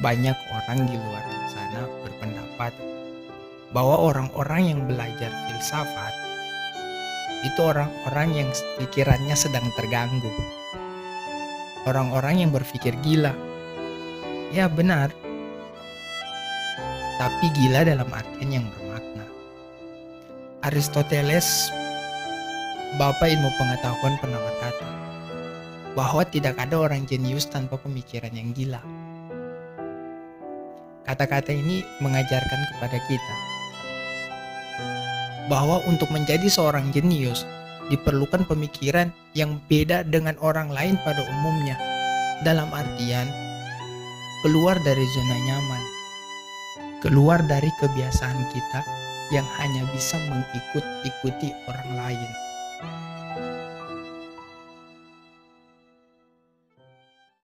banyak orang di luar sana berpendapat bahwa orang-orang yang belajar filsafat itu orang-orang yang pikirannya sedang terganggu. Orang-orang yang berpikir gila. Ya benar. Tapi gila dalam artian yang bermakna. Aristoteles, bapak ilmu pengetahuan pernah berkata bahwa tidak ada orang jenius tanpa pemikiran yang gila. Kata-kata ini mengajarkan kepada kita bahwa untuk menjadi seorang jenius diperlukan pemikiran yang beda dengan orang lain pada umumnya. Dalam artian, keluar dari zona nyaman, keluar dari kebiasaan kita yang hanya bisa mengikut-ikuti orang lain.